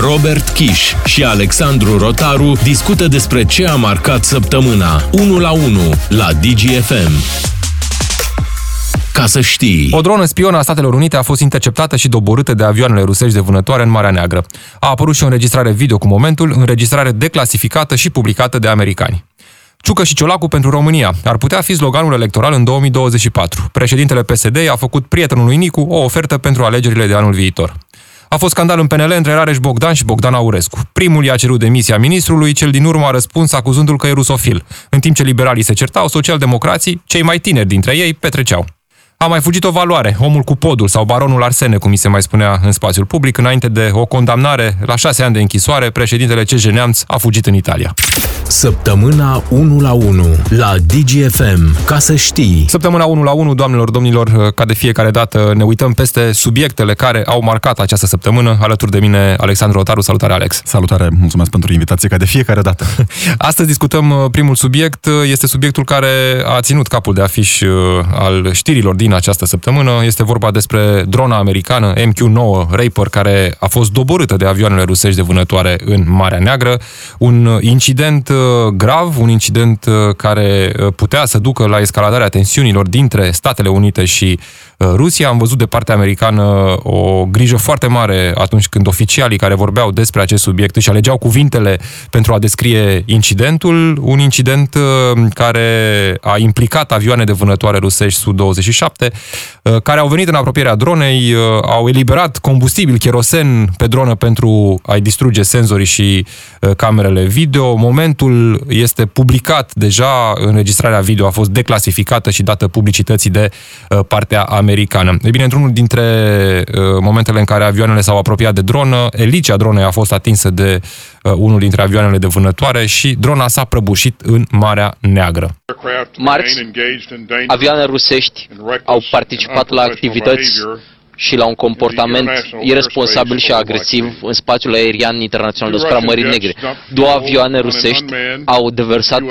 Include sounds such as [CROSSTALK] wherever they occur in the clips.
Robert Kiș și Alexandru Rotaru discută despre ce a marcat săptămâna 1 la 1 la DGFM. Ca să știi. O dronă spionă a Statelor Unite a fost interceptată și doborâtă de avioanele rusești de vânătoare în Marea Neagră. A apărut și o înregistrare video cu momentul, înregistrare declasificată și publicată de americani. Ciucă și Ciolacu pentru România ar putea fi sloganul electoral în 2024. Președintele PSD a făcut prietenului Nicu o ofertă pentru alegerile de anul viitor. A fost scandal în PNL între Rareș Bogdan și Bogdan Aurescu. Primul i-a cerut demisia ministrului, cel din urmă a răspuns acuzându-l că e rusofil. În timp ce liberalii se certau, socialdemocrații, cei mai tineri dintre ei, petreceau. A mai fugit o valoare, omul cu podul sau baronul Arsene, cum mi se mai spunea în spațiul public, înainte de o condamnare la șase ani de închisoare, președintele CJ Neamț a fugit în Italia. Săptămâna 1 la 1 la DGFM. Ca să știi. Săptămâna 1 la 1, doamnelor, domnilor, ca de fiecare dată ne uităm peste subiectele care au marcat această săptămână. Alături de mine, Alexandru Otaru. Salutare, Alex! Salutare, mulțumesc pentru invitație, ca de fiecare dată. [LAUGHS] Astăzi discutăm uh, primul subiect. Este subiectul care a ținut capul de afiș uh, al știrilor din această săptămână. Este vorba despre drona americană MQ-9 Raper, care a fost doborâtă de avioanele rusești de vânătoare în Marea Neagră. Un incident Uh, grav, un incident uh, care uh, putea să ducă la escaladarea tensiunilor dintre Statele Unite și Rusia. Am văzut de partea americană o grijă foarte mare atunci când oficialii care vorbeau despre acest subiect și alegeau cuvintele pentru a descrie incidentul, un incident care a implicat avioane de vânătoare rusești Su-27, care au venit în apropierea dronei, au eliberat combustibil, kerosen pe dronă pentru a-i distruge senzorii și camerele video. Momentul este publicat deja, înregistrarea video a fost declasificată și dată publicității de uh, partea americană. E bine, într-unul dintre uh, momentele în care avioanele s-au apropiat de dronă, elicea dronei a fost atinsă de uh, unul dintre avioanele de vânătoare și drona s-a prăbușit în Marea Neagră. Marți, avioane rusești au participat la activități și la un comportament irresponsabil și agresiv în spațiul aerian internațional deasupra Mării Negre. Două avioane rusești au deversat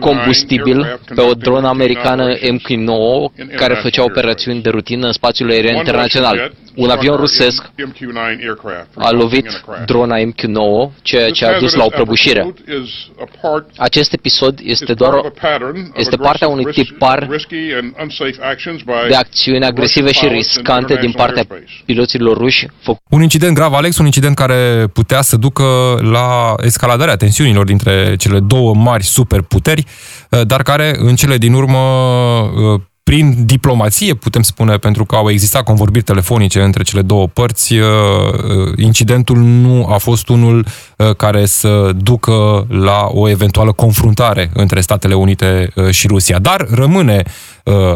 combustibil pe o dronă americană MQ-9 care făcea operațiuni de rutină în spațiul aerian internațional. Un avion rusesc a lovit drona MQ-9, ceea ce a dus la o prăbușire. Acest episod este doar o, este partea unui tipar de acțiuni agresive și riscante din partea piloților ruși. Un incident grav, Alex, un incident care putea să ducă la escaladarea tensiunilor dintre cele două mari superputeri, dar care în cele din urmă prin diplomație, putem spune, pentru că au existat convorbiri telefonice între cele două părți, uh, uh, incidentul nu a fost unul uh, care să ducă la o eventuală confruntare între Statele Unite și Rusia. Dar rămâne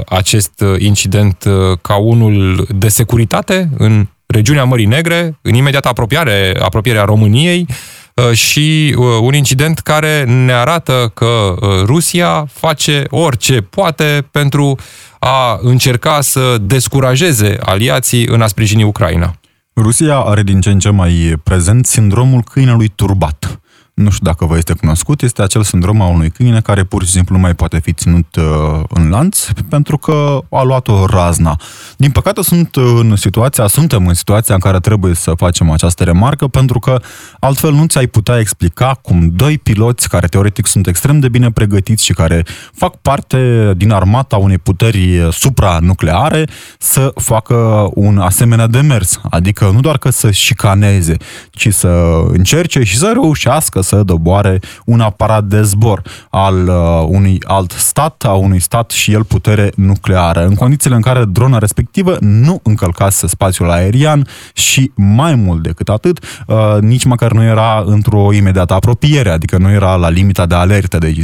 acest incident ca unul de securitate în regiunea Mării Negre, în imediată apropiare, apropierea României, Uh, și uh, un incident care ne arată că uh, Rusia face orice poate pentru a încerca să descurajeze aliații în a sprijini Ucraina. Rusia are din ce în ce mai prezent sindromul câinelui turbat nu știu dacă vă este cunoscut, este acel sindrom al unui câine care pur și simplu nu mai poate fi ținut uh, în lanț pentru că a luat-o razna. Din păcate sunt în situația, suntem în situația în care trebuie să facem această remarcă pentru că altfel nu ți-ai putea explica cum doi piloți care teoretic sunt extrem de bine pregătiți și care fac parte din armata unei puteri supranucleare să facă un asemenea demers. Adică nu doar că să șicaneze, ci să încerce și să reușească să doboare un aparat de zbor al uh, unui alt stat, a unui stat și el putere nucleară, în condițiile în care drona respectivă nu încălcase spațiul aerian și mai mult decât atât, uh, nici măcar nu era într-o imediată apropiere, adică nu era la limita de alertă de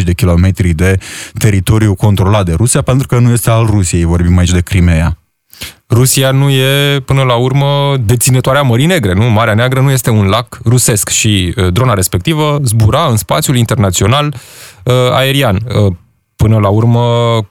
10-20 de kilometri de teritoriu controlat de Rusia, pentru că nu este al Rusiei, vorbim aici de Crimea. Rusia nu e, până la urmă, deținătoarea Mării Negre, nu? Marea Neagră nu este un lac rusesc și uh, drona respectivă zbura în spațiul internațional uh, aerian. Uh, până la urmă,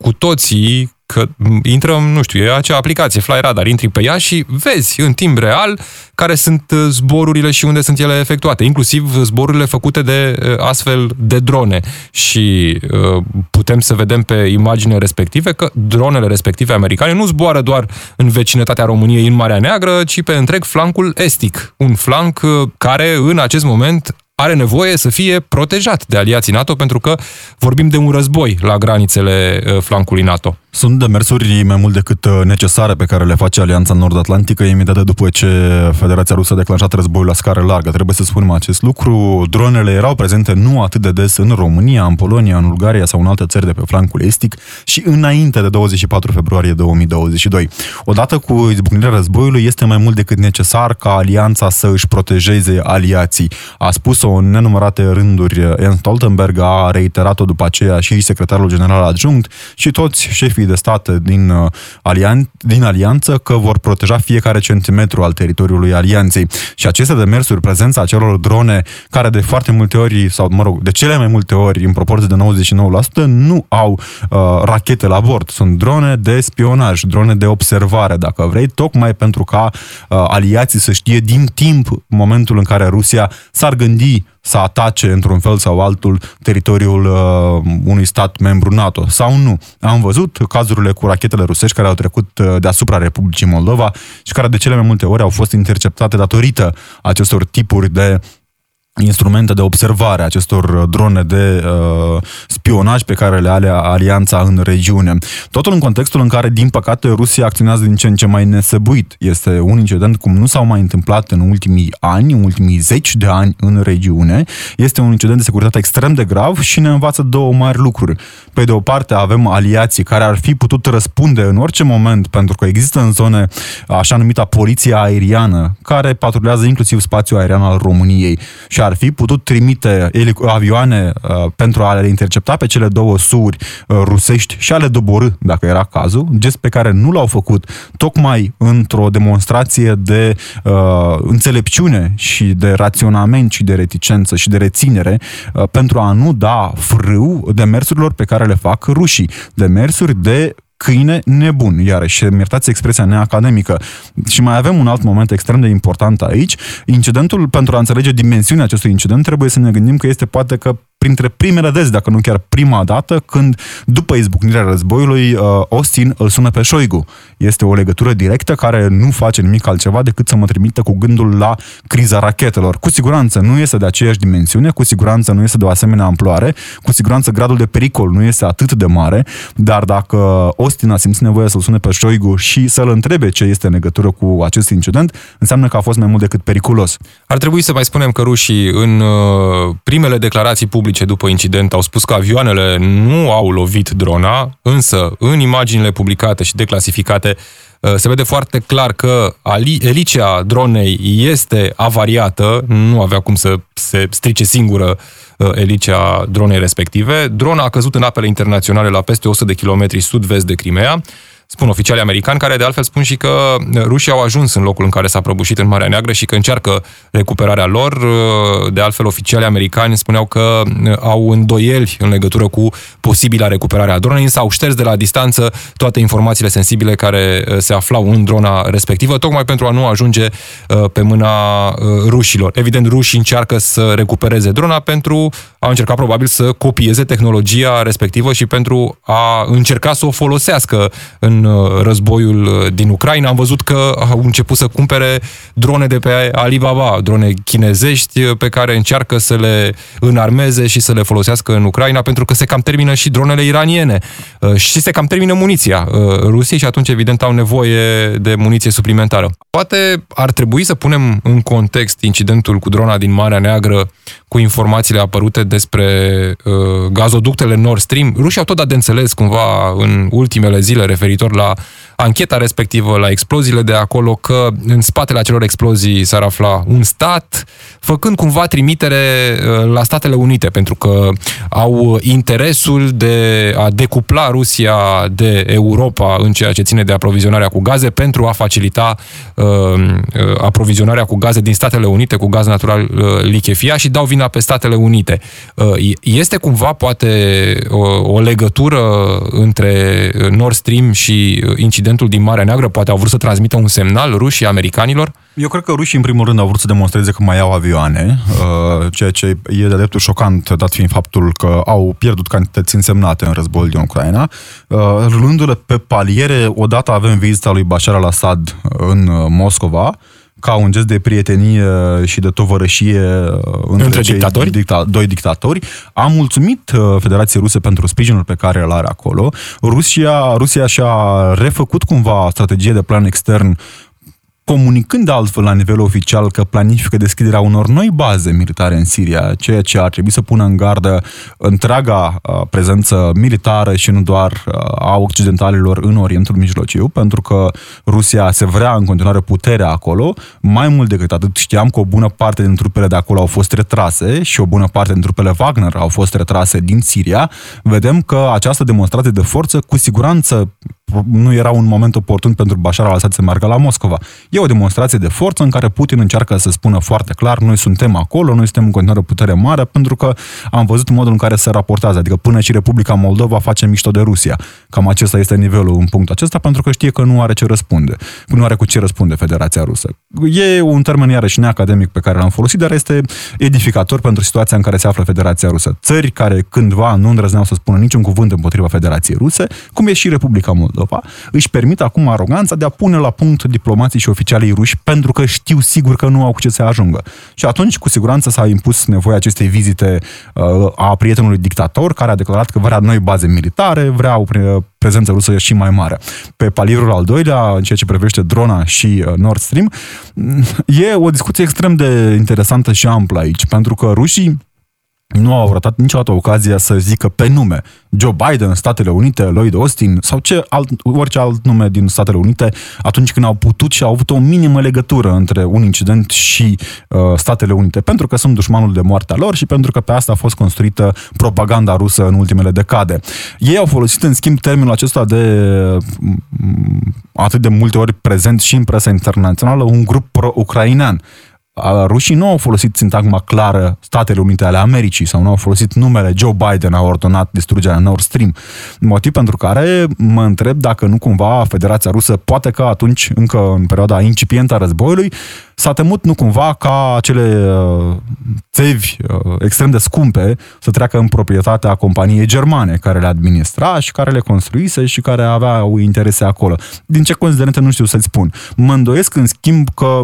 cu toții că intrăm, nu știu, e acea aplicație Fly Radar, intri pe ea și vezi în timp real care sunt uh, zborurile și unde sunt ele efectuate, inclusiv zborurile făcute de uh, astfel de drone. Și uh, putem să vedem pe imagine respective că dronele respective americane nu zboară doar în vecinătatea României, în Marea Neagră, ci pe întreg flancul estic. Un flanc care în acest moment are nevoie să fie protejat de aliații NATO pentru că vorbim de un război la granițele flancului NATO. Sunt demersuri mai mult decât uh, necesare pe care le face Alianța Nord-Atlantică imediat după ce Federația Rusă a declanșat războiul la scară largă. Trebuie să spunem acest lucru. Dronele erau prezente nu atât de des în România, în Polonia, în Bulgaria sau în alte țări de pe flancul estic și înainte de 24 februarie 2022. Odată cu izbucnirea războiului este mai mult decât necesar ca Alianța să își protejeze aliații. A spus-o în nenumărate rânduri Jens Stoltenberg, a reiterat-o după aceea și secretarul general adjunct și toți șefii șefii de stat din, uh, alian, din alianță că vor proteja fiecare centimetru al teritoriului alianței. Și aceste demersuri, prezența acelor drone care de foarte multe ori, sau mă rog, de cele mai multe ori, în proporție de 99%, nu au uh, rachete la bord. Sunt drone de spionaj, drone de observare, dacă vrei, tocmai pentru ca uh, aliații să știe din timp momentul în care Rusia s-ar gândi să atace într-un fel sau altul teritoriul uh, unui stat membru NATO sau nu. Am văzut cazurile cu rachetele rusești care au trecut uh, deasupra Republicii Moldova și care de cele mai multe ori au fost interceptate datorită acestor tipuri de instrumente de observare acestor uh, drone de uh, spionaj pe care le are alianța în regiune. Totul în contextul în care, din păcate, Rusia acționează din ce în ce mai nesăbuit. Este un incident cum nu s-au mai întâmplat în ultimii ani, în ultimii zeci de ani în regiune. Este un incident de securitate extrem de grav și ne învață două mari lucruri. Pe de o parte avem aliații care ar fi putut răspunde în orice moment, pentru că există în zone așa numita poliția aeriană, care patrulează inclusiv spațiul aerian al României și ar fi putut trimite avioane uh, pentru a le intercepta pe cele două suri uh, rusești și a le doborâ, dacă era cazul, gest pe care nu l-au făcut tocmai într-o demonstrație de uh, înțelepciune și de raționament și de reticență și de reținere uh, pentru a nu da frâu demersurilor pe care le fac rușii. Demersuri de câine nebun, iarăși, mi iertați expresia neacademică. Și mai avem un alt moment extrem de important aici. Incidentul, pentru a înțelege dimensiunea acestui incident, trebuie să ne gândim că este poate că printre primele dezi, dacă nu chiar prima dată, când, după izbucnirea războiului, uh, Austin îl sună pe Șoigu. Este o legătură directă care nu face nimic altceva decât să mă trimită cu gândul la criza rachetelor. Cu siguranță nu este de aceeași dimensiune, cu siguranță nu este de o asemenea amploare, cu siguranță gradul de pericol nu este atât de mare, dar dacă Austin a simțit nevoie să-l sune pe Șoigu și să-l întrebe ce este în legătură cu acest incident, înseamnă că a fost mai mult decât periculos. Ar trebui să mai spunem că rușii în uh, primele declarații publice publice după incident au spus că avioanele nu au lovit drona, însă în imaginile publicate și declasificate uh, se vede foarte clar că elicea dronei este avariată, nu avea cum să se strice singură uh, elicea dronei respective. Drona a căzut în apele internaționale la peste 100 de kilometri sud-vest de Crimea spun oficialii americani, care de altfel spun și că rușii au ajuns în locul în care s-a prăbușit în Marea Neagră și că încearcă recuperarea lor. De altfel, oficialii americani spuneau că au îndoieli în legătură cu posibila recuperare a dronei, însă au șters de la distanță toate informațiile sensibile care se aflau în drona respectivă, tocmai pentru a nu ajunge uh, pe mâna uh, rușilor. Evident, rușii încearcă să recupereze drona pentru a încerca probabil să copieze tehnologia respectivă și pentru a încerca să o folosească în în uh, războiul uh, din Ucraina. Am văzut că au început să cumpere drone de pe Alibaba, drone chinezești uh, pe care încearcă să le înarmeze și să le folosească în Ucraina, pentru că se cam termină și dronele iraniene și se cam termină muniția Rusiei și atunci evident au nevoie de muniție suplimentară. Poate ar trebui să punem în context incidentul cu drona din Marea Neagră cu informațiile apărute despre uh, gazoductele Nord Stream. Rușii au tot dat de înțeles cumva în ultimele zile referitor la ancheta respectivă, la exploziile de acolo, că în spatele acelor explozii s-ar afla un stat, făcând cumva trimitere uh, la Statele Unite, pentru că au interesul de a decupla Rusia de Europa în ceea ce ține de aprovizionarea cu gaze pentru a facilita uh, uh aprovizionarea cu gaze din Statele Unite, cu gaz natural uh, lichefia și dau vina pe Statele Unite. Uh, este cumva poate o, o legătură între Nord Stream și incidentul din Marea Neagră? Poate au vrut să transmită un semnal rușii americanilor? Eu cred că rușii, în primul rând, au vrut să demonstreze că mai au avioane, uh, ceea ce e de dreptul șocant, dat fiind faptul că au pierdut cantități însemnate în războiul din Ucraina. Rulându-le pe paliere, odată avem vizita lui Bashar al-Assad în Moscova, ca un gest de prietenie și de tovărășie uh, între, între dictatori? Dicta, doi dictatori. Am mulțumit uh, Federației Ruse pentru sprijinul pe care îl are acolo. Rusia, Rusia și-a refăcut cumva strategie de plan extern comunicând altfel la nivel oficial că planifică deschiderea unor noi baze militare în Siria, ceea ce ar trebui să pună în gardă întreaga uh, prezență militară și nu doar uh, a occidentalilor în Orientul Mijlociu, pentru că Rusia se vrea în continuare puterea acolo. Mai mult decât atât, știam că o bună parte din trupele de acolo au fost retrase și o bună parte din trupele Wagner au fost retrase din Siria. Vedem că această demonstrație de forță cu siguranță nu era un moment oportun pentru Bashar al-Assad să meargă la Moscova. E o demonstrație de forță în care Putin încearcă să spună foarte clar, noi suntem acolo, noi suntem în continuare putere mare, pentru că am văzut modul în care se raportează, adică până și Republica Moldova face mișto de Rusia. Cam acesta este nivelul în punctul acesta, pentru că știe că nu are ce răspunde. Nu are cu ce răspunde Federația Rusă. E un termen iarăși neacademic pe care l-am folosit, dar este edificator pentru situația în care se află Federația Rusă. Țări care cândva nu îndrăzneau să spună niciun cuvânt împotriva Federației Ruse, cum e și Republica Moldova, își permit acum aroganța de a pune la punct diplomații și oficialii ruși pentru că știu sigur că nu au cu ce să ajungă. Și atunci, cu siguranță, s-a impus nevoia acestei vizite uh, a prietenului dictator, care a declarat că vrea noi baze militare, vrea o prezență rusă și mai mare. Pe palierul al doilea, în ceea ce privește drona și uh, Nord Stream, e o discuție extrem de interesantă și amplă aici, pentru că rușii nu au ratat niciodată ocazia să zică pe nume Joe Biden, Statele Unite, Lloyd Austin sau ce alt, orice alt nume din Statele Unite atunci când au putut și au avut o minimă legătură între un incident și uh, Statele Unite, pentru că sunt dușmanul de moartea lor și pentru că pe asta a fost construită propaganda rusă în ultimele decade. Ei au folosit în schimb termenul acesta de mm, atât de multe ori prezent și în presa internațională, un grup pro-ucrainean rușii nu au folosit sintagma clară Statele Unite ale Americii sau nu au folosit numele Joe Biden a ordonat distrugerea Nord Stream. Motiv pentru care mă întreb dacă nu cumva Federația Rusă, poate că atunci, încă în perioada incipientă a războiului, s-a temut nu cumva ca acele uh, țevi uh, extrem de scumpe să treacă în proprietatea companiei germane care le administra și care le construise și care aveau interese acolo. Din ce considerente nu știu să-ți spun. Mă îndoiesc în schimb că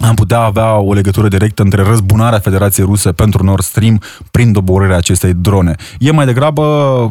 am putea avea o legătură directă între răzbunarea Federației Ruse pentru Nord Stream prin doborârea acestei drone. E mai degrabă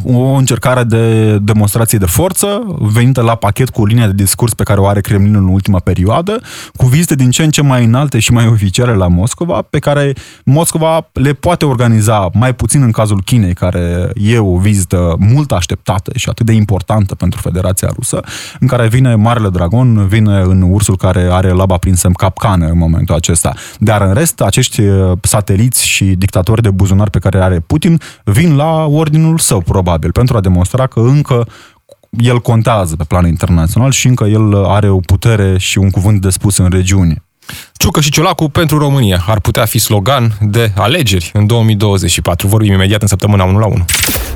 o încercare de demonstrație de forță venită la pachet cu linia de discurs pe care o are Kremlinul în ultima perioadă, cu vizite din ce în ce mai înalte și mai oficiale la Moscova, pe care Moscova le poate organiza, mai puțin în cazul Chinei, care e o vizită mult așteptată și atât de importantă pentru Federația Rusă, în care vine Marele Dragon, vine în ursul care are laba prinsă în capcană în momentul acesta. Dar în rest, acești uh, sateliți și dictatori de buzunar pe care are Putin vin la ordinul său, probabil, pentru a demonstra că încă el contează pe plan internațional și încă el are o putere și un cuvânt de spus în regiune. Ciucă și Ciolacu pentru România ar putea fi slogan de alegeri în 2024. Vorbim imediat în săptămâna 1 la 1.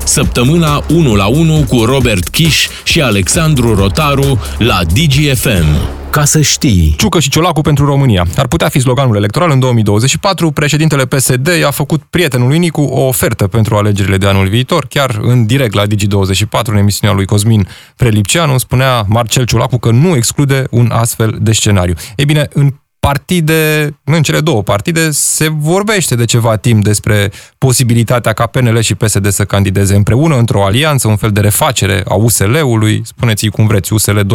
Săptămâna 1 la 1 cu Robert Kiș și Alexandru Rotaru la DGFM. Ca să știi. Ciucă și Ciolacu pentru România. Ar putea fi sloganul electoral în 2024. Președintele PSD a făcut prietenului Nicu o ofertă pentru alegerile de anul viitor. Chiar în direct la Digi24, în emisiunea lui Cosmin Prelipceanu, spunea Marcel Ciolacu că nu exclude un astfel de scenariu. Ei bine, în partide, în cele două partide, se vorbește de ceva timp despre posibilitatea ca PNL și PSD să candideze împreună într-o alianță, un fel de refacere a USL-ului, spuneți cum vreți, USL 2.0, 3.0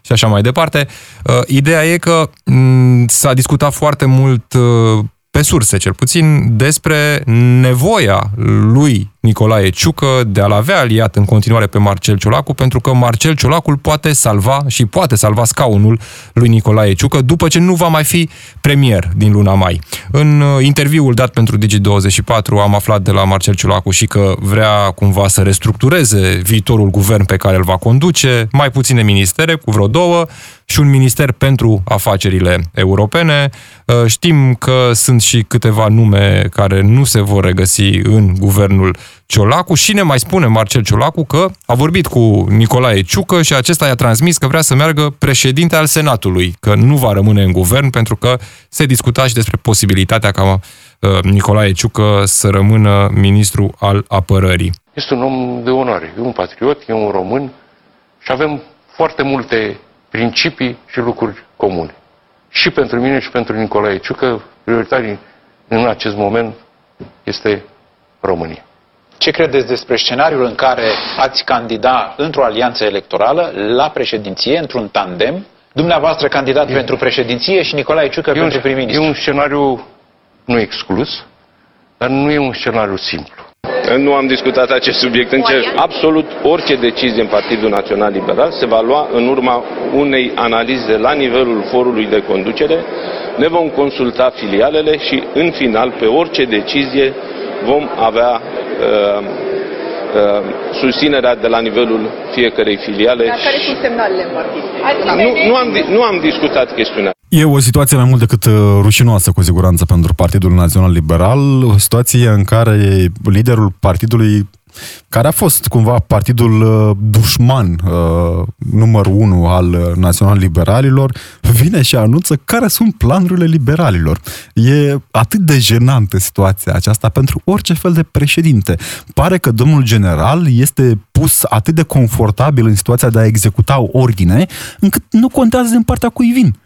și așa mai departe. Uh, ideea e că mm, s-a discutat foarte mult uh, pe surse cel puțin, despre nevoia lui Nicolae Ciucă de a-l avea aliat în continuare pe Marcel Ciolacu, pentru că Marcel Ciolacu îl poate salva și poate salva scaunul lui Nicolae Ciucă după ce nu va mai fi premier din luna mai. În uh, interviul dat pentru Digi24 am aflat de la Marcel Ciolacu și că vrea cumva să restructureze viitorul guvern pe care îl va conduce, mai puține ministere, cu vreo două, și un minister pentru afacerile europene. Uh, știm că sunt și câteva nume care nu se vor regăsi în guvernul Ciolacu și ne mai spune Marcel Ciolacu că a vorbit cu Nicolae Ciucă și acesta i-a transmis că vrea să meargă președinte al Senatului, că nu va rămâne în guvern pentru că se discuta și despre posibilitatea ca uh, Nicolae Ciucă să rămână ministru al apărării. Este un om de onoare, e un patriot, e un român și avem foarte multe principii și lucruri comune. Și pentru mine și pentru Nicolae Ciucă, prioritarii în acest moment este România. Ce credeți despre scenariul în care ați candida într-o alianță electorală la președinție, într-un tandem, dumneavoastră candidat e, pentru președinție și Nicolae Ciucă pentru prim-ministru? E un scenariu nu exclus, dar nu e un scenariu simplu. Nu am discutat acest subiect. Încerc. Absolut orice decizie în Partidul Național Liberal se va lua în urma unei analize la nivelul forului de conducere. Ne vom consulta filialele și, în final, pe orice decizie vom avea uh, uh, susținerea de la nivelul fiecărei filiale. Dar care sunt semnalele în partid? Nu, nu, am, nu am discutat chestiunea. E o situație mai mult decât uh, rușinoasă, cu siguranță, pentru Partidul Național Liberal, o situație în care liderul partidului care a fost cumva partidul uh, dușman uh, numărul unu al uh, național-liberalilor, vine și anunță care sunt planurile liberalilor. E atât de jenantă situația aceasta pentru orice fel de președinte. Pare că domnul general este pus atât de confortabil în situația de a executa o ordine, încât nu contează din partea cui vin.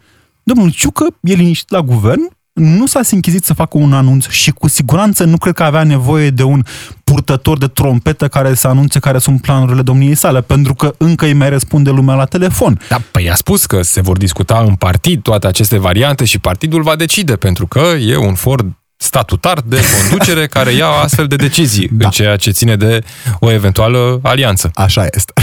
Domnul Ciucă e liniștit la guvern, nu s-a sinchizit să facă un anunț și cu siguranță nu cred că avea nevoie de un purtător de trompetă care să anunțe care sunt planurile domniei sale, pentru că încă îi mai răspunde lumea la telefon. Da, păi a spus că se vor discuta în partid toate aceste variante și partidul va decide, pentru că e un for statutar de conducere care ia astfel de decizii da. în ceea ce ține de o eventuală alianță. Așa este.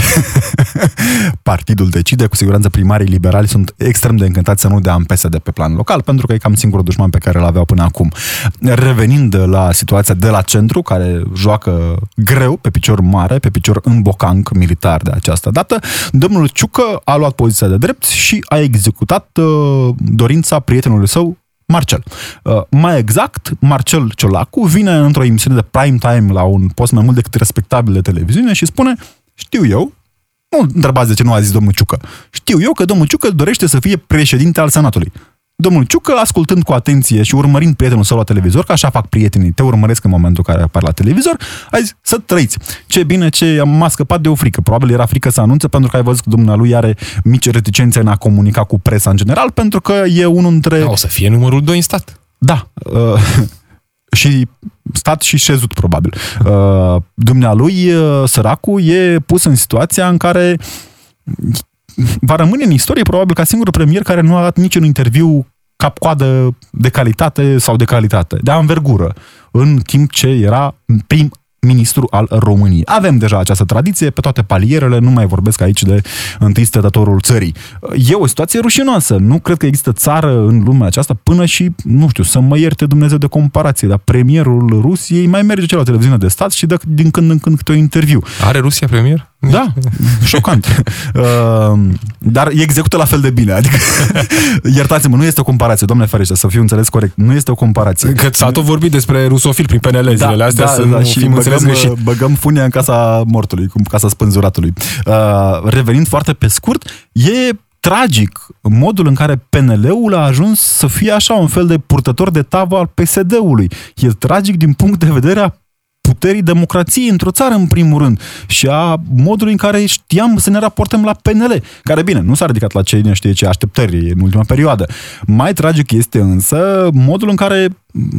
[LAUGHS] Partidul decide, cu siguranță primarii liberali sunt extrem de încântați să nu dea în PSD pe plan local, pentru că e cam singurul dușman pe care îl aveau până acum. Revenind la situația de la centru, care joacă greu, pe picior mare, pe picior în bocanc militar de această dată, domnul Ciucă a luat poziția de drept și a executat uh, dorința prietenului său, Marcel. Uh, mai exact, Marcel Ciolacu vine într-o emisiune de prime time la un post mai mult decât respectabil de televiziune și spune știu eu, nu întrebați de ce nu a zis domnul Ciucă, știu eu că domnul Ciucă dorește să fie președinte al Senatului. Domnul Ciucă, ascultând cu atenție și urmărind prietenul său la televizor, că așa fac prietenii, te urmăresc în momentul în care apar la televizor, a zis să trăiți. Ce bine ce m-a scăpat de o frică. Probabil era frică să anunțe pentru că ai văzut că dumnealui are mici reticențe în a comunica cu presa în general, pentru că e unul dintre... Da, o să fie numărul 2 în stat. Da. Uh, [LAUGHS] și stat și șezut, probabil. Uh, dumnealui, uh, săracul, e pus în situația în care va rămâne în istorie probabil ca singurul premier care nu a dat niciun interviu cap-coadă de calitate sau de calitate, de anvergură, în timp ce era prim ministru al României. Avem deja această tradiție pe toate palierele, nu mai vorbesc aici de întâi stătătorul țării. E o situație rușinoasă. Nu cred că există țară în lumea aceasta până și, nu știu, să mă ierte Dumnezeu de comparație, dar premierul Rusiei mai merge la televiziune de stat și dă din când în când câte un interviu. Are Rusia premier? Da, [LAUGHS] șocant. uh, dar e execută la fel de bine. Adică, [LAUGHS] iertați-mă, nu este o comparație, domnule ferește, să fiu înțeles corect, nu este o comparație. Că s-a tot vorbit despre rusofil prin PNL da, zilele astea, da, să da, nu și fim băgăm, greșit. băgăm funia în casa mortului, în casa spânzuratului. Uh, revenind foarte pe scurt, e tragic modul în care PNL-ul a ajuns să fie așa un fel de purtător de tavă al PSD-ului. E tragic din punct de vedere a puterii democrației într-o țară, în primul rând, și a modului în care știam să ne raportăm la PNL, care, bine, nu s-a ridicat la cei știe ce așteptări în ultima perioadă. Mai tragic este însă modul în care,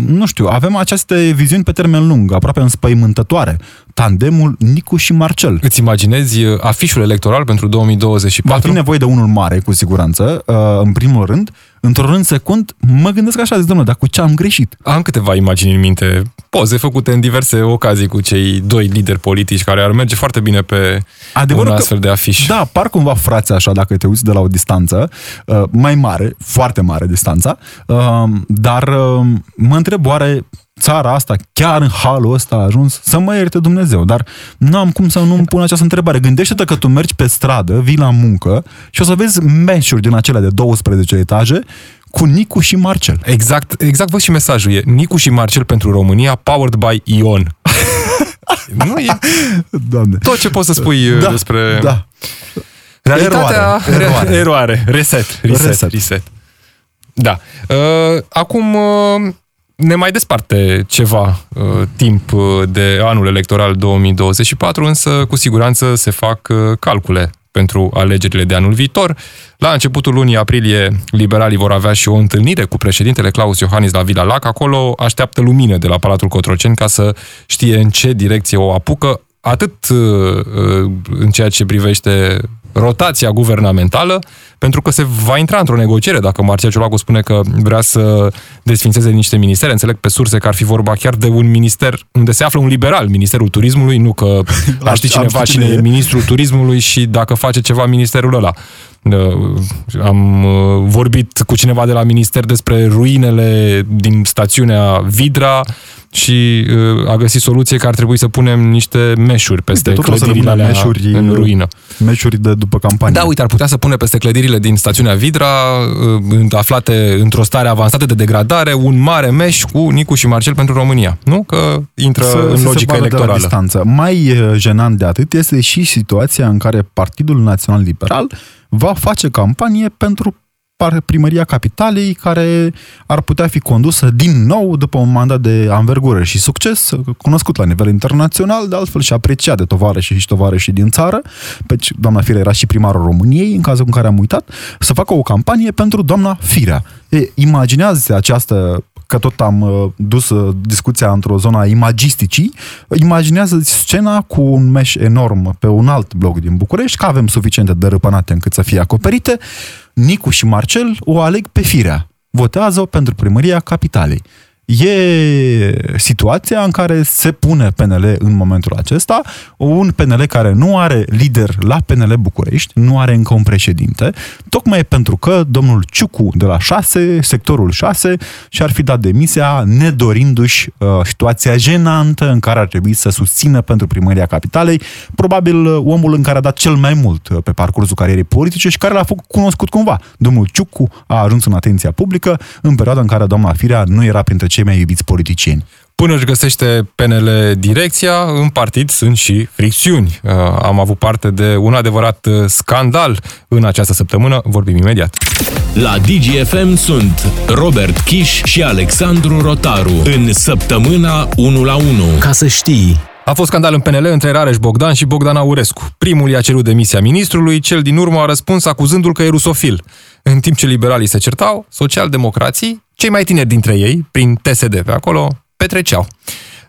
nu știu, avem aceste viziuni pe termen lung, aproape înspăimântătoare. Tandemul Nicu și Marcel. Îți imaginezi afișul electoral pentru 2024? Va fi nevoie de unul mare, cu siguranță. Uh, în primul rând, într-un rând secund, mă gândesc așa, zic, domnule, dar cu ce am greșit? Am câteva imagini în minte, poze făcute în diverse ocazii cu cei doi lideri politici care ar merge foarte bine pe Adevărul un astfel că, de afiș. Da, par cumva frați așa, dacă te uiți de la o distanță, uh, mai mare, foarte mare distanța, uh, dar uh, mă întreb, oare țara asta, chiar în halul ăsta a ajuns, să mă ierte Dumnezeu. Dar nu am cum să nu-mi pun această întrebare. Gândește-te că tu mergi pe stradă, vii la muncă și o să vezi meșuri din acelea de 12 etaje cu Nicu și Marcel. Exact, exact văd și mesajul. E Nicu și Marcel pentru România, powered by Ion. [LAUGHS] nu e Doamne. tot ce poți să spui da, despre... Da. Realitatea... Eroare. Eroare. Eroare. Reset. Reset. Reset. Reset. Da. Uh, acum... Uh, ne mai desparte ceva uh, timp uh, de anul electoral 2024, însă cu siguranță se fac uh, calcule pentru alegerile de anul viitor. La începutul lunii aprilie, liberalii vor avea și o întâlnire cu președintele Claus Iohannis la Vila Lac. Acolo așteaptă lumină de la Palatul Cotroceni ca să știe în ce direcție o apucă, atât uh, uh, în ceea ce privește rotația guvernamentală, pentru că se va intra într-o negociere dacă Marcel Ciolacu spune că vrea să desfințeze niște ministere. Înțeleg pe surse că ar fi vorba chiar de un minister unde se află un liberal, Ministerul Turismului, nu că [LAUGHS] ar ști cineva cine e ministrul turismului și dacă face ceva ministerul ăla. Am uh, vorbit cu cineva de la minister despre ruinele din stațiunea Vidra, și uh, a găsit soluție că ar trebui să punem niște meșuri peste Uite, clădirile alea meșuri, în ruină. Meșuri de după campanie. Da, uite, ar putea să pune peste clădirile din stațiunea Vidra, uh, aflate într-o stare avansată de degradare, un mare meș cu Nicu și Marcel pentru România. Nu? Că intră să, în logică electorală. De distanță. Mai uh, jenant de atât este și situația în care Partidul Național Liberal va face campanie pentru primăria capitalei care ar putea fi condusă din nou după un mandat de anvergură și succes, cunoscut la nivel internațional, de altfel și apreciat de tovarăși și tovarăși din țară, Deci, doamna Firea era și primarul României, în cazul în care am uitat, să facă o campanie pentru doamna Firea. E, imaginează această că tot am uh, dus uh, discuția într-o zona imagisticii, imaginează scena cu un meș enorm pe un alt bloc din București, că avem suficiente dărâpânate încât să fie acoperite, Nicu și Marcel o aleg pe firea. Votează pentru primăria capitalei. E situația în care se pune PNL în momentul acesta, un PNL care nu are lider la PNL București, nu are încă un președinte, tocmai pentru că domnul Ciucu de la 6, sectorul 6, și-ar fi dat demisia nedorindu-și uh, situația jenantă în care ar trebui să susțină pentru primăria capitalei, probabil uh, omul în care a dat cel mai mult uh, pe parcursul carierei politice și care l-a făcut cunoscut cumva. Domnul Ciucu a ajuns în atenția publică în perioada în care doamna Firea nu era printre cei mai iubiți politicieni. Până își găsește PNL direcția, în partid sunt și fricțiuni. Uh, am avut parte de un adevărat uh, scandal în această săptămână, vorbim imediat. La DGFM sunt Robert Kiș și Alexandru Rotaru în săptămâna 1 la 1. Ca să știi... A fost scandal în PNL între Rareș Bogdan și Bogdan Aurescu. Primul i-a cerut demisia ministrului, cel din urmă a răspuns acuzându-l că e rusofil. În timp ce liberalii se certau, socialdemocrații cei mai tineri dintre ei, prin TSD pe acolo, petreceau.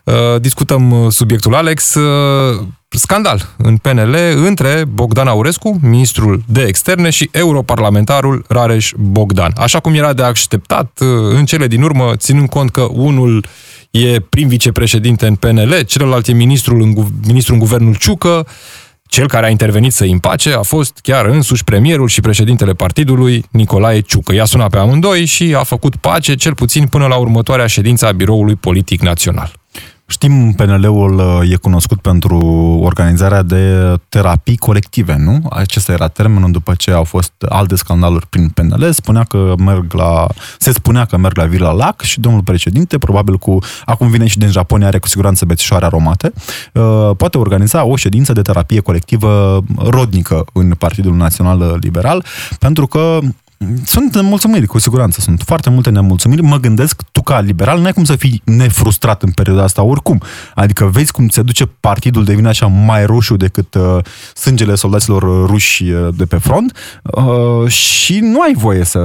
Uh, discutăm uh, subiectul Alex. Uh, scandal în PNL între Bogdan Aurescu, ministrul de externe, și europarlamentarul Rareș Bogdan. Așa cum era de așteptat în cele din urmă, ținând cont că unul e prim vicepreședinte în PNL, celălalt e ministrul în, ministrul în guvernul Ciucă, cel care a intervenit să împace a fost chiar însuși premierul și președintele partidului, Nicolae Ciucă. I-a sunat pe amândoi și a făcut pace, cel puțin până la următoarea ședință a Biroului Politic Național. Știm, PNL-ul uh, e cunoscut pentru organizarea de terapii colective, nu? Acesta era termenul după ce au fost alte scandaluri prin PNL. Spunea că merg la, se spunea că merg la Vila Lac și domnul președinte, probabil cu, acum vine și din Japonia, are cu siguranță bețișoare aromate, uh, poate organiza o ședință de terapie colectivă rodnică în Partidul Național Liberal, pentru că sunt nemulțumiri, cu siguranță. Sunt foarte multe nemulțumiri. Mă gândesc, tu ca liberal, n-ai cum să fii nefrustrat în perioada asta oricum. Adică vezi cum se duce partidul, devine așa mai roșu decât uh, sângele soldaților ruși uh, de pe front uh, și nu ai voie să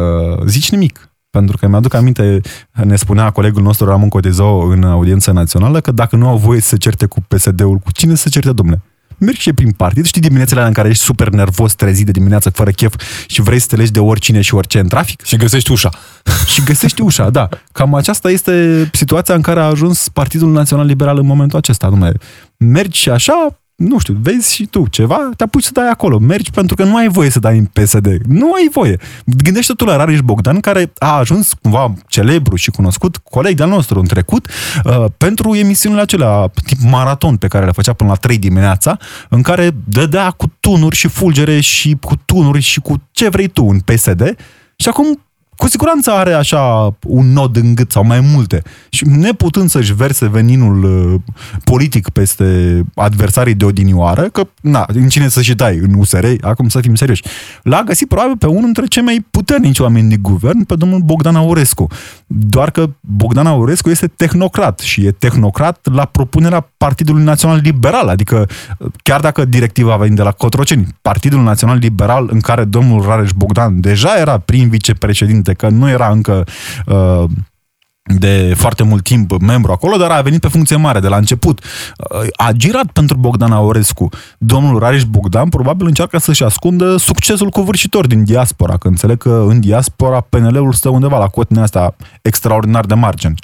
zici nimic. Pentru că mi-aduc aminte, ne spunea colegul nostru Ramon Cotezou în audiența națională că dacă nu au voie să certe cu PSD-ul, cu cine să certe, domnule? Mergi și prin partid, știi diminețele în care ești super nervos, trezit de dimineață, fără chef și vrei să te legi de oricine și orice în trafic. Și găsești ușa. [LAUGHS] și găsești ușa, da. Cam aceasta este situația în care a ajuns Partidul Național Liberal în momentul acesta. Nume, mergi și așa, nu știu, vezi și tu ceva, te apuci să dai acolo. Mergi pentru că nu ai voie să dai în PSD. Nu ai voie. Gândește tu la Rareș Bogdan, care a ajuns cumva celebru și cunoscut, coleg de-al nostru în trecut, uh, pentru emisiunile acelea tip maraton pe care le făcea până la 3 dimineața, în care dădea cu tunuri și fulgere și cu tunuri și cu ce vrei tu în PSD. Și acum cu siguranță are așa un nod în gât sau mai multe. Și neputând să-și verse veninul uh, politic peste adversarii de odinioară, că, na, în cine să-și dai în USR, acum să fim serioși, l-a găsit probabil pe unul dintre cei mai puternici oameni din guvern, pe domnul Bogdan Aurescu. Doar că Bogdan Aurescu este tehnocrat și e tehnocrat la propunerea Partidului Național Liberal, adică chiar dacă directiva a venit de la Cotroceni, Partidul Național Liberal în care domnul Rareș Bogdan deja era prim vicepreședinte, că nu era încă uh, de foarte mult timp membru acolo, dar a venit pe funcție mare de la început. A girat pentru Bogdan Aurescu. Domnul Rareș Bogdan probabil încearcă să-și ascundă succesul covârșitor din diaspora, că înțeleg că în diaspora PNL-ul stă undeva la cotine asta extraordinar de margin,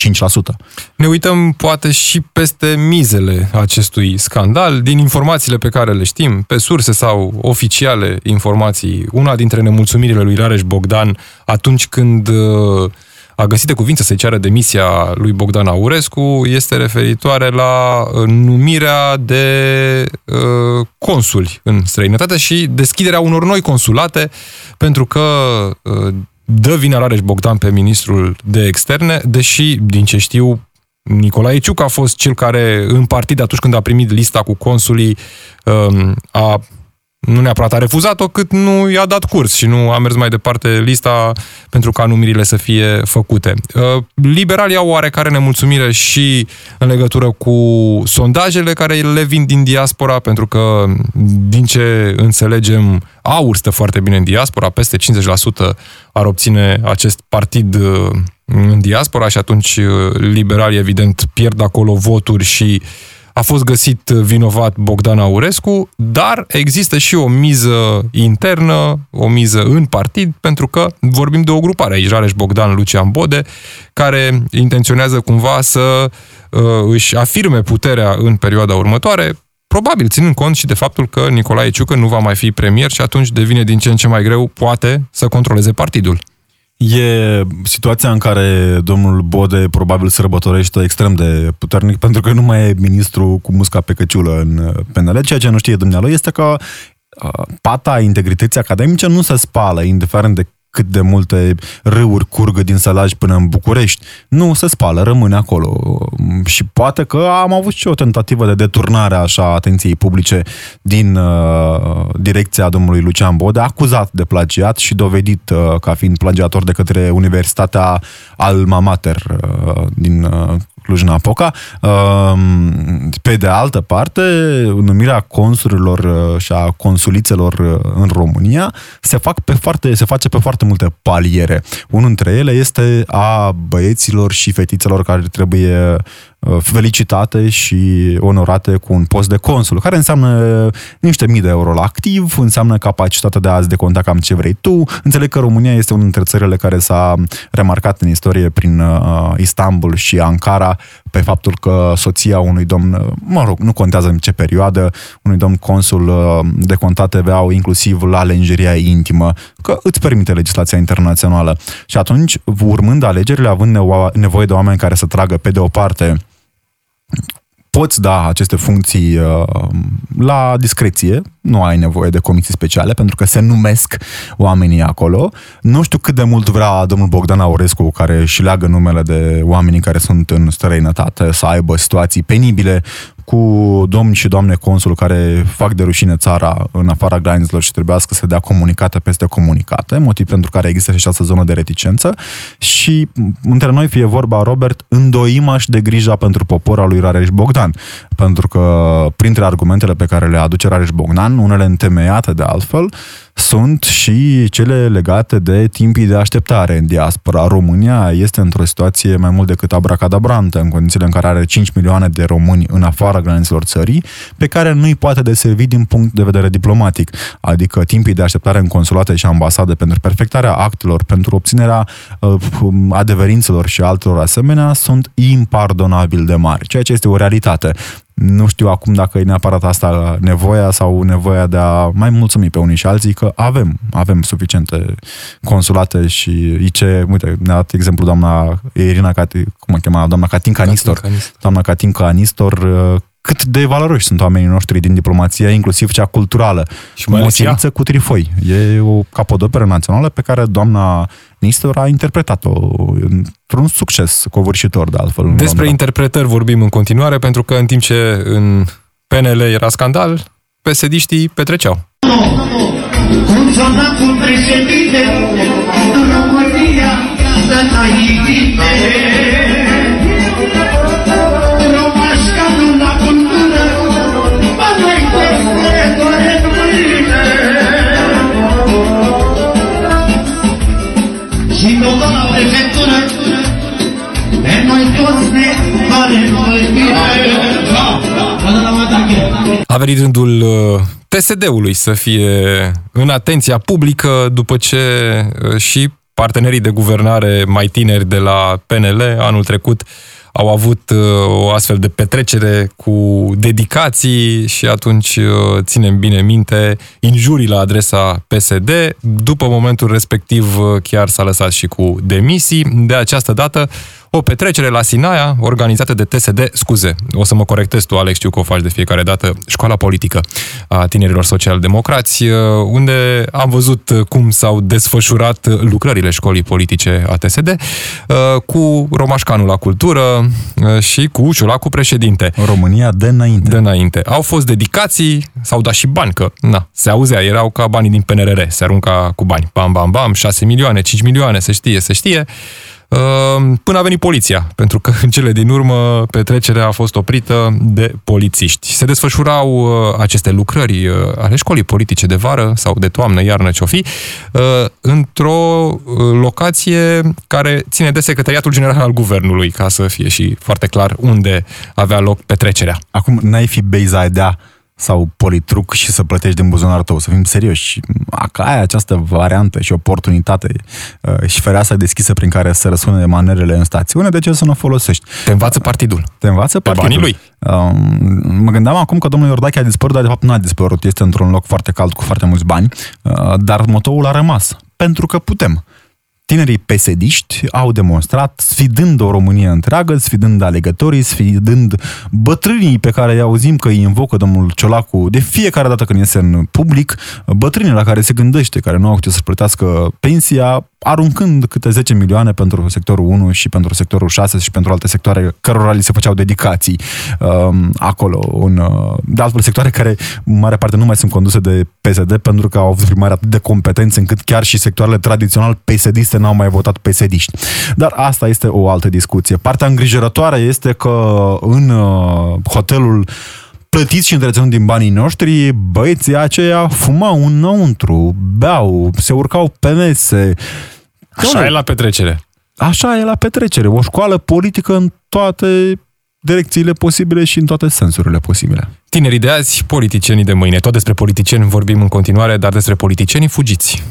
5%. Ne uităm poate și peste mizele acestui scandal, din informațiile pe care le știm, pe surse sau oficiale informații. Una dintre nemulțumirile lui Rareș Bogdan atunci când uh, a găsit de cuvință să-i ceară demisia lui Bogdan Aurescu este referitoare la uh, numirea de uh, consuli în străinătate și deschiderea unor noi consulate, pentru că uh, dă vina Rareș Bogdan pe ministrul de externe, deși, din ce știu, Nicolae Ciuc a fost cel care în partid atunci când a primit lista cu consulii um, a nu neapărat a refuzat-o, cât nu i-a dat curs și nu a mers mai departe lista pentru ca numirile să fie făcute. Uh, liberalii au oarecare nemulțumire și în legătură cu sondajele care le vin din diaspora, pentru că, din ce înțelegem, aur stă foarte bine în diaspora, peste 50% ar obține acest partid uh, în diaspora și atunci uh, liberalii, evident, pierd acolo voturi și uh, a fost găsit vinovat Bogdan Aurescu, dar există și o miză internă, o miză în partid, pentru că vorbim de o grupare aici, Rareș Bogdan, Lucian Bode, care intenționează cumva să uh, își afirme puterea în perioada următoare, probabil ținând cont și de faptul că Nicolae Ciucă nu va mai fi premier și atunci devine din ce în ce mai greu, poate, să controleze partidul. E situația în care domnul Bode probabil sărbătorește extrem de puternic pentru că nu mai e ministru cu musca pe căciulă în PNL. Ceea ce nu știe dumnealui este că pata integrității academice nu se spală, indiferent de cât de multe râuri curgă din Sălaj până în București. Nu se spală, rămâne acolo. Și poate că am avut și o tentativă de deturnare așa atenției publice din uh, direcția domnului Lucian Bode, acuzat de plagiat și dovedit uh, ca fiind plagiator de către Universitatea Alma Mater uh, din uh, Cluj-Napoca. Ehm, pe de altă parte, numirea consulilor uh, și a consulițelor uh, în România se, fac pe foarte, se face pe foarte multe paliere. Unul dintre ele este a băieților și fetițelor care trebuie Uh, felicitate și onorate cu un post de consul, care înseamnă niște mii de euro la activ, înseamnă capacitatea de a-ți deconta cam ce vrei tu. Înțeleg că România este unul dintre țările care s-a remarcat în istorie prin uh, Istanbul și Ankara pe faptul că soția unui domn, mă rog, nu contează în ce perioadă, unui domn consul uh, deconta TVA-ul inclusiv la lenjeria intimă, că îți permite legislația internațională. Și atunci, urmând alegerile, având nevoie de oameni care să tragă pe de o parte poți da aceste funcții uh, la discreție, nu ai nevoie de comisii speciale pentru că se numesc oamenii acolo. Nu știu cât de mult vrea domnul Bogdan Aurescu, care își leagă numele de oamenii care sunt în străinătate, să aibă situații penibile cu domni și doamne consul care fac de rușine țara în afara granițelor și trebuiască să dea comunicate peste comunicate, motiv pentru care există și această zonă de reticență. Și între noi fie vorba, Robert, îndoimaș de grija pentru popor al lui Rareș Bogdan, pentru că printre argumentele pe care le aduce Rareș Bogdan, unele întemeiate de altfel, sunt și cele legate de timpii de așteptare în diaspora. România este într-o situație mai mult decât abracadabrantă în condițiile în care are 5 milioane de români în afara granițelor țării, pe care nu-i poate deservi din punct de vedere diplomatic, adică timpii de așteptare în consulate și ambasade pentru perfectarea actelor, pentru obținerea uh, adeverințelor și altor asemenea, sunt impardonabil de mari, ceea ce este o realitate. Nu știu acum dacă e neapărat asta nevoia sau nevoia de a mai mulțumi pe unii și alții, că avem, avem suficiente consulate și IC, uite, ne-a dat exemplu doamna Irina, cum o chema, doamna Catinca Nistor, doamna Catinca Nistor, cât de valoroși sunt oamenii noștri din diplomația, inclusiv cea culturală. Și mai Moceniță cu trifoi. E o capodoperă națională pe care doamna Nistor a interpretat-o într-un succes covârșitor, de altfel. Despre interpretări vorbim în continuare, pentru că în timp ce în PNL era scandal, pesediștii petreceau. Funcționat cu președinte, România, să venit rândul uh, TSD-ului să fie în atenția publică după ce uh, și partenerii de guvernare mai tineri de la PNL anul trecut au avut uh, o astfel de petrecere cu dedicații și atunci ținem bine minte injurii la adresa PSD. După momentul respectiv chiar s-a lăsat și cu demisii. De această dată o petrecere la Sinaia organizată de TSD, scuze, o să mă corectez tu, Alex, știu că o faci de fiecare dată, școala politică a tinerilor social-democrați, uh, unde am văzut cum s-au desfășurat lucrările școlii politice a TSD, uh, cu Romașcanu la cultură uh, și cu Uciula cu președinte. România de înainte. De înainte. Au fost dedicații, s-au dat și bani, că na, se auzea, erau ca banii din PNRR, se arunca cu bani. Bam, bam, bam, 6 milioane, 5 milioane, se știe, se știe. Ehm, până a venit poliția, pentru că în cele din urmă petrecerea a fost oprită de polițiști. Se desfășurau uh, aceste lucrări uh, ale școlii politice de vară sau de toamnă, iarnă ce-o fi, uh, într-o locație care ține de Secretariatul General al Guvernului, ca să fie și foarte clar unde avea loc petrecerea. Acum, n-ai fi Beizadea sau politruc și să plătești din buzunarul tău, să fim serioși. Dacă ai această variantă și oportunitate uh, și fereastra deschisă prin care să răsună manerele în stațiune, de ce să nu o folosești? Te învață partidul. Te învață Pe partidul. banii lui. Uh, mă gândeam acum că domnul Iordache a dispărut, dar de fapt nu a dispărut. Este într-un loc foarte cald cu foarte mulți bani, uh, dar motoul a rămas. Pentru că putem tinerii pesediști au demonstrat, sfidând o Românie întreagă, sfidând alegătorii, sfidând bătrânii pe care îi auzim că îi invocă domnul Ciolacu de fiecare dată când iese în public, bătrânii la care se gândește, care nu au ce să plătească pensia, aruncând câte 10 milioane pentru sectorul 1 și pentru sectorul 6 și pentru alte sectoare cărora li se făceau dedicații um, acolo. Un, uh, de altfel, sectoare care, în mare parte, nu mai sunt conduse de PSD pentru că au avut primari atât de competenți încât chiar și sectoarele tradițional PSD-iste n-au mai votat PSD-ști. Dar asta este o altă discuție. Partea îngrijorătoare este că în uh, hotelul plătiți și întreținut din banii noștri, băieții aceia fumau înăuntru, beau, se urcau pe mese, Așa Doamne, e la petrecere. Așa e la petrecere. O școală politică în toate direcțiile posibile și în toate sensurile posibile. Tinerii de azi, politicienii de mâine. Tot despre politicieni vorbim în continuare, dar despre politicienii fugiți.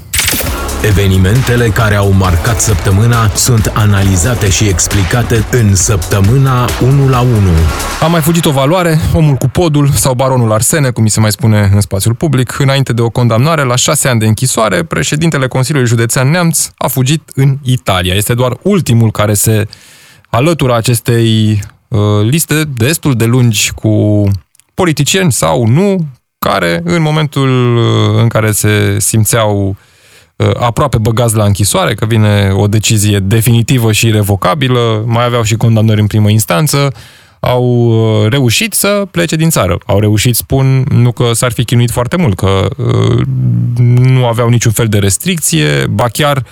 Evenimentele care au marcat săptămâna sunt analizate și explicate în săptămâna 1 la 1. A mai fugit o valoare, omul cu podul sau baronul Arsene, cum mi se mai spune în spațiul public, înainte de o condamnare la șase ani de închisoare, președintele Consiliului Județean Neamț a fugit în Italia. Este doar ultimul care se alătură acestei uh, liste destul de lungi cu politicieni sau nu, care în momentul uh, în care se simțeau Uh, aproape băgați la închisoare, că vine o decizie definitivă și irrevocabilă, mai aveau și condamnări în primă instanță, au uh, reușit să plece din țară. Au reușit, spun, nu că s-ar fi chinuit foarte mult, că uh, nu aveau niciun fel de restricție, ba chiar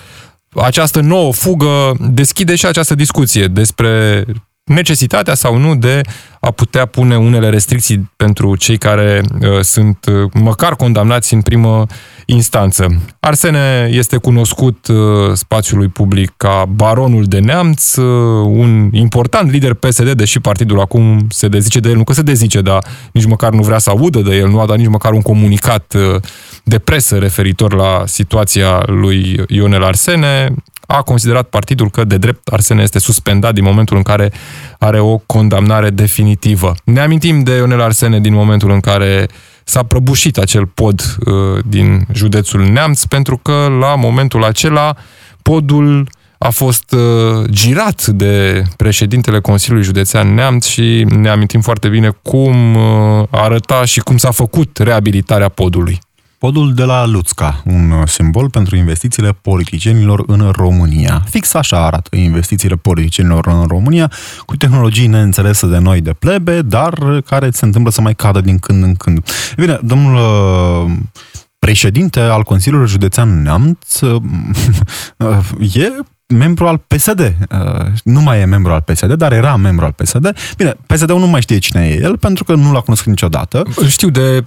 această nouă fugă deschide și această discuție despre necesitatea sau nu de a putea pune unele restricții pentru cei care uh, sunt uh, măcar condamnați în primă instanță. Arsene este cunoscut uh, spațiului public ca baronul de neamț, uh, un important lider PSD, deși partidul acum se dezice de el, nu că se dezice, dar nici măcar nu vrea să audă de el, nu a dat nici măcar un comunicat uh, de presă referitor la situația lui Ionel Arsene a considerat partidul că de drept Arsene este suspendat din momentul în care are o condamnare definitivă. Ne amintim de Ionel Arsene din momentul în care s-a prăbușit acel pod uh, din județul Neamț, pentru că la momentul acela podul a fost uh, girat de președintele Consiliului Județean Neamț și ne amintim foarte bine cum uh, arăta și cum s-a făcut reabilitarea podului. Podul de la Luțca, un simbol pentru investițiile politicienilor în România. Fix așa arată investițiile politicienilor în România, cu tehnologii neînțelese de noi de plebe, dar care se întâmplă să mai cadă din când în când. Bine, domnul uh, președinte al Consiliului Județean Neamț uh, [LAUGHS] e membru al PSD. Uh, nu mai e membru al PSD, dar era membru al PSD. Bine, PSD-ul nu mai știe cine e el, pentru că nu l-a cunoscut niciodată. Îl știu de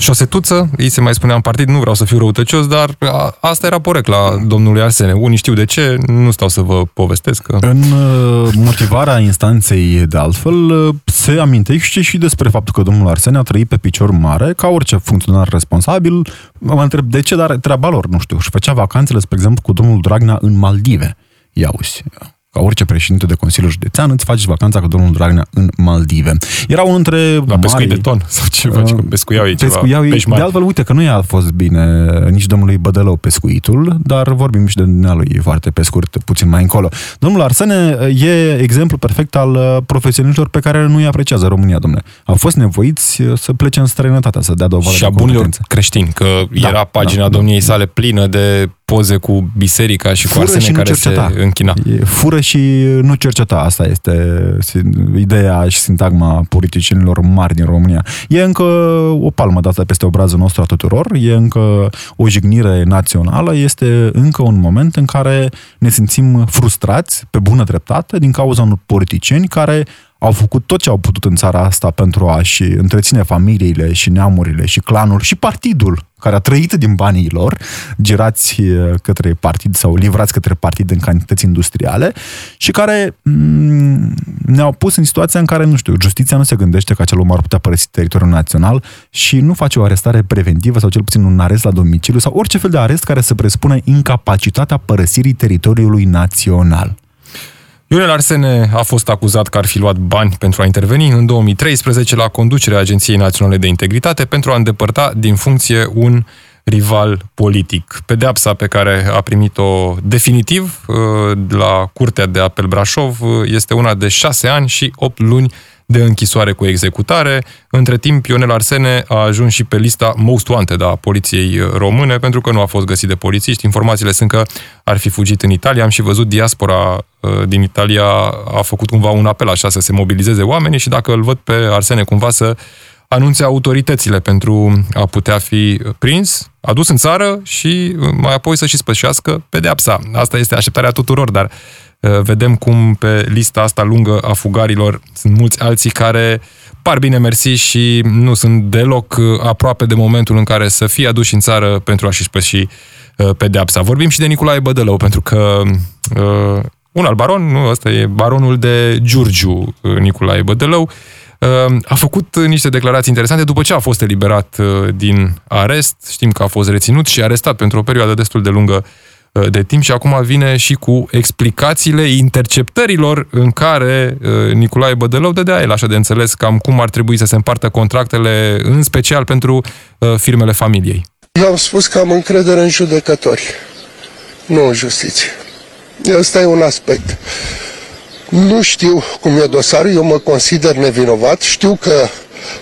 șosetuță, îi se mai spunea în partid, nu vreau să fiu răutăcios, dar a, asta era porecla domnului Arsene. Unii știu de ce, nu stau să vă povestesc. Că... În uh, motivarea instanței, de altfel, uh, se amintește și despre faptul că domnul Arsene a trăit pe picior mare, ca orice funcționar responsabil. Mă întreb de ce, dar treaba lor, nu știu. Și făcea vacanțele, spre exemplu, cu domnul Dragnea în Maldive. Ia uzi ca orice președinte de Consiliu Județean, îți faci vacanța cu domnul Dragnea în Maldive. Era unul între La mari... pescuit de ton sau ce faci, că pescuiau ei pescuiau ceva, ei, De altfel, uite că nu i-a fost bine nici domnului Bădălău pescuitul, dar vorbim și de lui foarte pe scurt, puțin mai încolo. Domnul Arsene e exemplu perfect al uh, profesioniștilor pe care nu îi apreciază România, domnule. Au fost nevoiți uh, să plece în străinătate, să dea dovadă Și a bunilor creștini, că da, era pagina da, domniei sale plină de poze cu biserica și cu fură arsene și care cerceta. se închina. E, fură și nu cerceta, asta este ideea și sintagma politicienilor mari din România. E încă o palmă dată peste obrazul nostru a tuturor, e încă o jignire națională, este încă un moment în care ne simțim frustrați, pe bună dreptate, din cauza unor politicieni care au făcut tot ce au putut în țara asta pentru a-și întreține familiile și neamurile și clanul și partidul care a trăit din banii lor, girați eh, către partid sau livrați către partid în cantități industriale și care mm, ne-au pus în situația în care, nu știu, justiția nu se gândește că acel om ar putea părăsi teritoriul național și nu face o arestare preventivă sau cel puțin un arest la domiciliu sau orice fel de arest care să presupune incapacitatea părăsirii teritoriului național. Ionel Arsene a fost acuzat că ar fi luat bani pentru a interveni în 2013 la conducerea Agenției Naționale de Integritate pentru a îndepărta din funcție un rival politic. Pedeapsa pe care a primit-o definitiv uh, la Curtea de Apel Brașov uh, este una de șase ani și opt luni de închisoare cu executare. Între timp, Ionel Arsene a ajuns și pe lista Most Wanted a poliției române, pentru că nu a fost găsit de polițiști. Informațiile sunt că ar fi fugit în Italia. Am și văzut diaspora uh, din Italia a făcut cumva un apel așa să se mobilizeze oamenii și dacă îl văd pe Arsene cumva să anunțe autoritățile pentru a putea fi prins, adus în țară și mai apoi să și spășească pedeapsa. Asta este așteptarea tuturor, dar Uh, vedem cum pe lista asta lungă a fugarilor sunt mulți alții care par bine mersi și nu sunt deloc uh, aproape de momentul în care să fie aduși în țară pentru a-și spăși uh, pedeapsa. Vorbim și de Nicolae Bădălău, pentru că uh, un alt baron, nu, ăsta e baronul de Giurgiu, Nicolae Bădălău, uh, a făcut niște declarații interesante după ce a fost eliberat uh, din arest. Știm că a fost reținut și arestat pentru o perioadă destul de lungă Uh, de timp și acum vine și cu explicațiile interceptărilor în care uh, Nicolae Bădălău dădea el așa de înțeles cam cum ar trebui să se împartă contractele, în special pentru uh, firmele familiei. Eu am spus că am încredere în judecători, nu în justiție. Ăsta e un aspect. Nu știu cum e dosarul, eu mă consider nevinovat. Știu că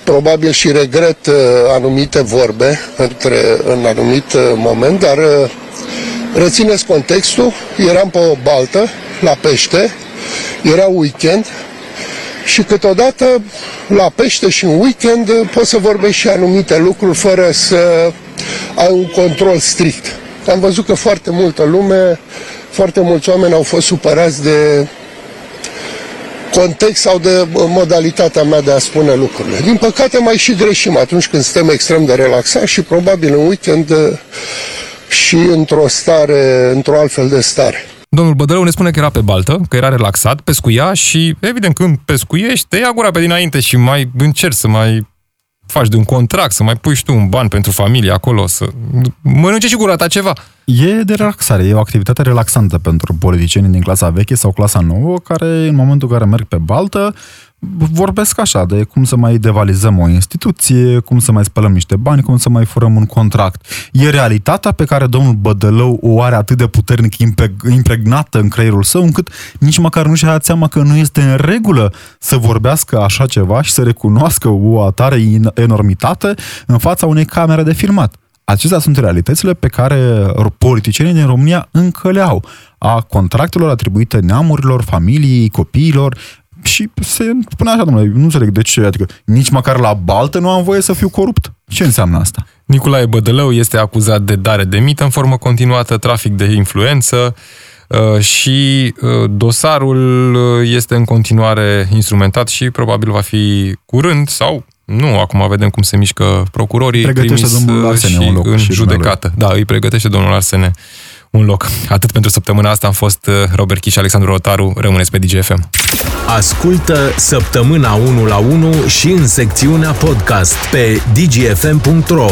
probabil și regret uh, anumite vorbe între, în anumit uh, moment, dar uh, Rețineți contextul, eram pe o baltă, la pește, era weekend și câteodată la pește și în weekend poți să vorbești și anumite lucruri fără să ai un control strict. Am văzut că foarte multă lume, foarte mulți oameni au fost supărați de context sau de modalitatea mea de a spune lucrurile. Din păcate mai și greșim atunci când suntem extrem de relaxați și probabil în weekend și într-o stare, într-o altfel de stare. Domnul Bădălău ne spune că era pe baltă, că era relaxat, pescuia și, evident, când pescuiești, te ia gura pe dinainte și mai încerci să mai faci de un contract, să mai pui și tu un ban pentru familie acolo, să mănânce și gura ta ceva. E de relaxare, e o activitate relaxantă pentru politicienii din clasa veche sau clasa nouă, care în momentul în care merg pe baltă, vorbesc așa de cum să mai devalizăm o instituție, cum să mai spălăm niște bani, cum să mai furăm un contract. E realitatea pe care domnul Bădălău o are atât de puternic impregnată în creierul său, încât nici măcar nu și-a dat seama că nu este în regulă să vorbească așa ceva și să recunoască o atare enormitate în fața unei camere de filmat. Acestea sunt realitățile pe care politicienii din România încă le au. A contractelor atribuite neamurilor, familiei, copiilor, și se spune așa, domnule, nu înțeleg de ce, adică nici măcar la baltă nu am voie să fiu corupt. Ce înseamnă asta? Nicolae Bădălău este acuzat de dare de mită în formă continuată, trafic de influență uh, și uh, dosarul uh, este în continuare instrumentat și probabil va fi curând sau nu, acum vedem cum se mișcă procurorii pregătește trimis domnul Arsene și un loc în și judecată. Da, îi pregătește domnul Arsene un loc. Atât pentru săptămâna asta am fost uh, Robert Chiș și Alexandru Rotaru. Rămâneți pe DGFM. Ascultă săptămâna 1 la 1 și în secțiunea podcast pe dgfm.ro